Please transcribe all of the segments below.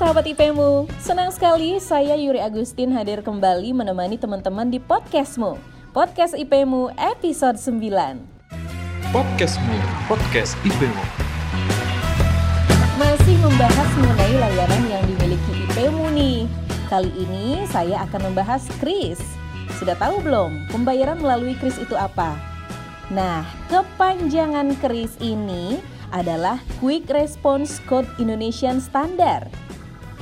sahabat IPmu, senang sekali saya Yuri Agustin hadir kembali menemani teman-teman di podcastmu. Podcast IPmu episode 9 Podcastmu, podcast IPmu Masih membahas mengenai layanan yang dimiliki IPmu nih. Kali ini saya akan membahas KRIS. Sudah tahu belum pembayaran melalui KRIS itu apa? Nah, kepanjangan KRIS ini adalah Quick Response Code Indonesian Standard.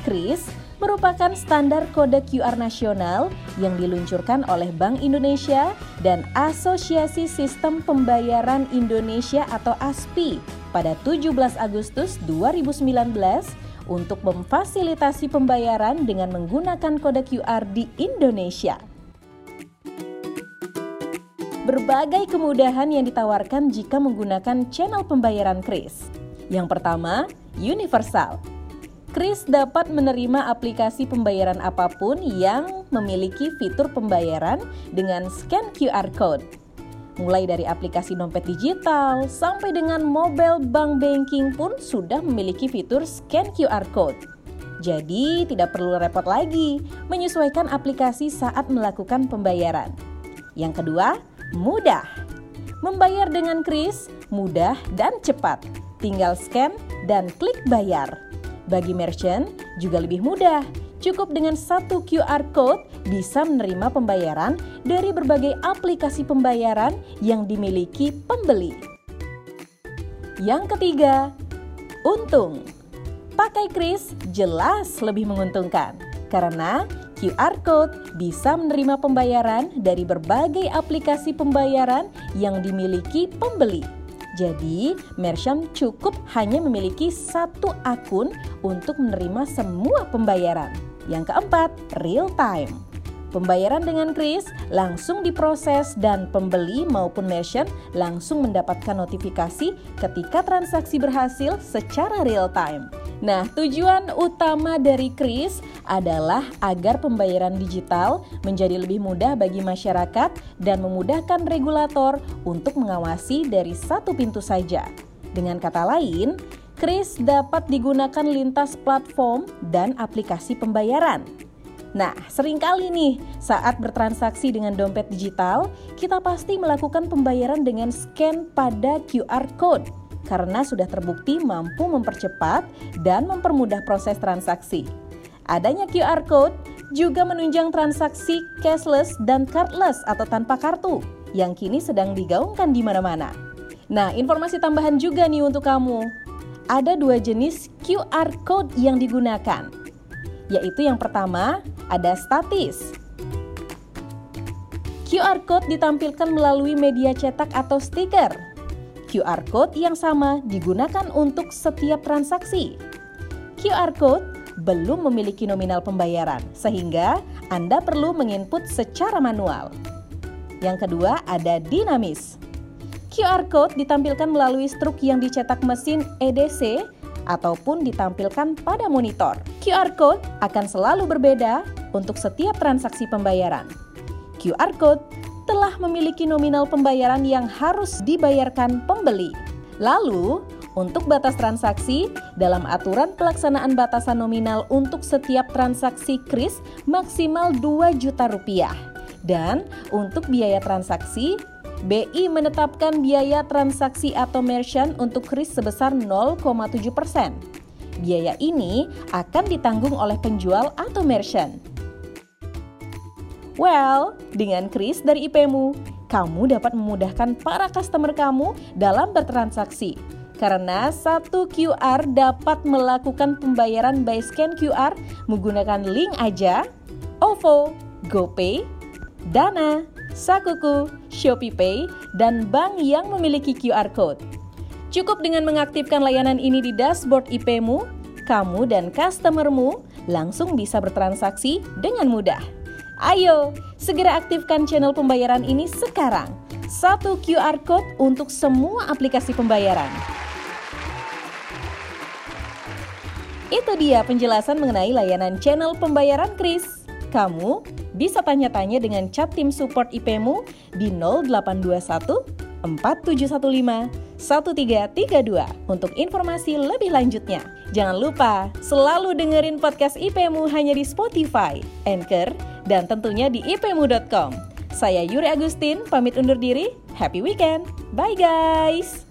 KRIS merupakan standar kode QR nasional yang diluncurkan oleh Bank Indonesia dan Asosiasi Sistem Pembayaran Indonesia atau ASPI pada 17 Agustus 2019 untuk memfasilitasi pembayaran dengan menggunakan kode QR di Indonesia berbagai kemudahan yang ditawarkan jika menggunakan channel pembayaran KRIS. Yang pertama, universal. KRIS dapat menerima aplikasi pembayaran apa pun yang memiliki fitur pembayaran dengan scan QR code. Mulai dari aplikasi dompet digital sampai dengan mobile bank banking pun sudah memiliki fitur scan QR code. Jadi, tidak perlu repot lagi menyesuaikan aplikasi saat melakukan pembayaran. Yang kedua, mudah. Membayar dengan kris mudah dan cepat. Tinggal scan dan klik bayar. Bagi merchant juga lebih mudah. Cukup dengan satu QR code bisa menerima pembayaran dari berbagai aplikasi pembayaran yang dimiliki pembeli. Yang ketiga, untung. Pakai kris jelas lebih menguntungkan karena QR Code bisa menerima pembayaran dari berbagai aplikasi pembayaran yang dimiliki pembeli. Jadi, merchant cukup hanya memiliki satu akun untuk menerima semua pembayaran. Yang keempat, real time. Pembayaran dengan kris langsung diproses dan pembeli maupun merchant langsung mendapatkan notifikasi ketika transaksi berhasil secara real time. Nah, tujuan utama dari kris adalah agar pembayaran digital menjadi lebih mudah bagi masyarakat dan memudahkan regulator untuk mengawasi dari satu pintu saja. Dengan kata lain, kris dapat digunakan lintas platform dan aplikasi pembayaran. Nah, sering kali nih saat bertransaksi dengan dompet digital, kita pasti melakukan pembayaran dengan scan pada QR code karena sudah terbukti mampu mempercepat dan mempermudah proses transaksi. Adanya QR code juga menunjang transaksi cashless dan cardless atau tanpa kartu yang kini sedang digaungkan di mana-mana. Nah, informasi tambahan juga nih untuk kamu. Ada dua jenis QR code yang digunakan, yaitu yang pertama ada statis. QR code ditampilkan melalui media cetak atau stiker. QR code yang sama digunakan untuk setiap transaksi. QR code belum memiliki nominal pembayaran, sehingga Anda perlu menginput secara manual. Yang kedua, ada dinamis. QR code ditampilkan melalui struk yang dicetak mesin EDC ataupun ditampilkan pada monitor. QR code akan selalu berbeda untuk setiap transaksi pembayaran. QR code telah memiliki nominal pembayaran yang harus dibayarkan pembeli. Lalu, untuk batas transaksi, dalam aturan pelaksanaan batasan nominal untuk setiap transaksi kris maksimal 2 juta rupiah. Dan untuk biaya transaksi, BI menetapkan biaya transaksi atau merchant untuk kris sebesar 0,7 persen. Biaya ini akan ditanggung oleh penjual atau merchant. Well, dengan kris dari IPmu, kamu dapat memudahkan para customer kamu dalam bertransaksi. Karena satu QR dapat melakukan pembayaran by scan QR menggunakan link aja, OVO, GoPay, Dana, Sakuku, ShopeePay, dan bank yang memiliki QR Code. Cukup dengan mengaktifkan layanan ini di dashboard IPmu, kamu dan customermu langsung bisa bertransaksi dengan mudah. Ayo, segera aktifkan channel pembayaran ini sekarang. Satu QR Code untuk semua aplikasi pembayaran. Itu dia penjelasan mengenai layanan channel pembayaran Kris. Kamu bisa tanya-tanya dengan chat tim support IPmu di 0821 4715 1332 untuk informasi lebih lanjutnya. Jangan lupa selalu dengerin podcast IPmu hanya di Spotify, Anchor, dan tentunya di ipmu.com. Saya Yuri Agustin, pamit undur diri. Happy weekend. Bye guys.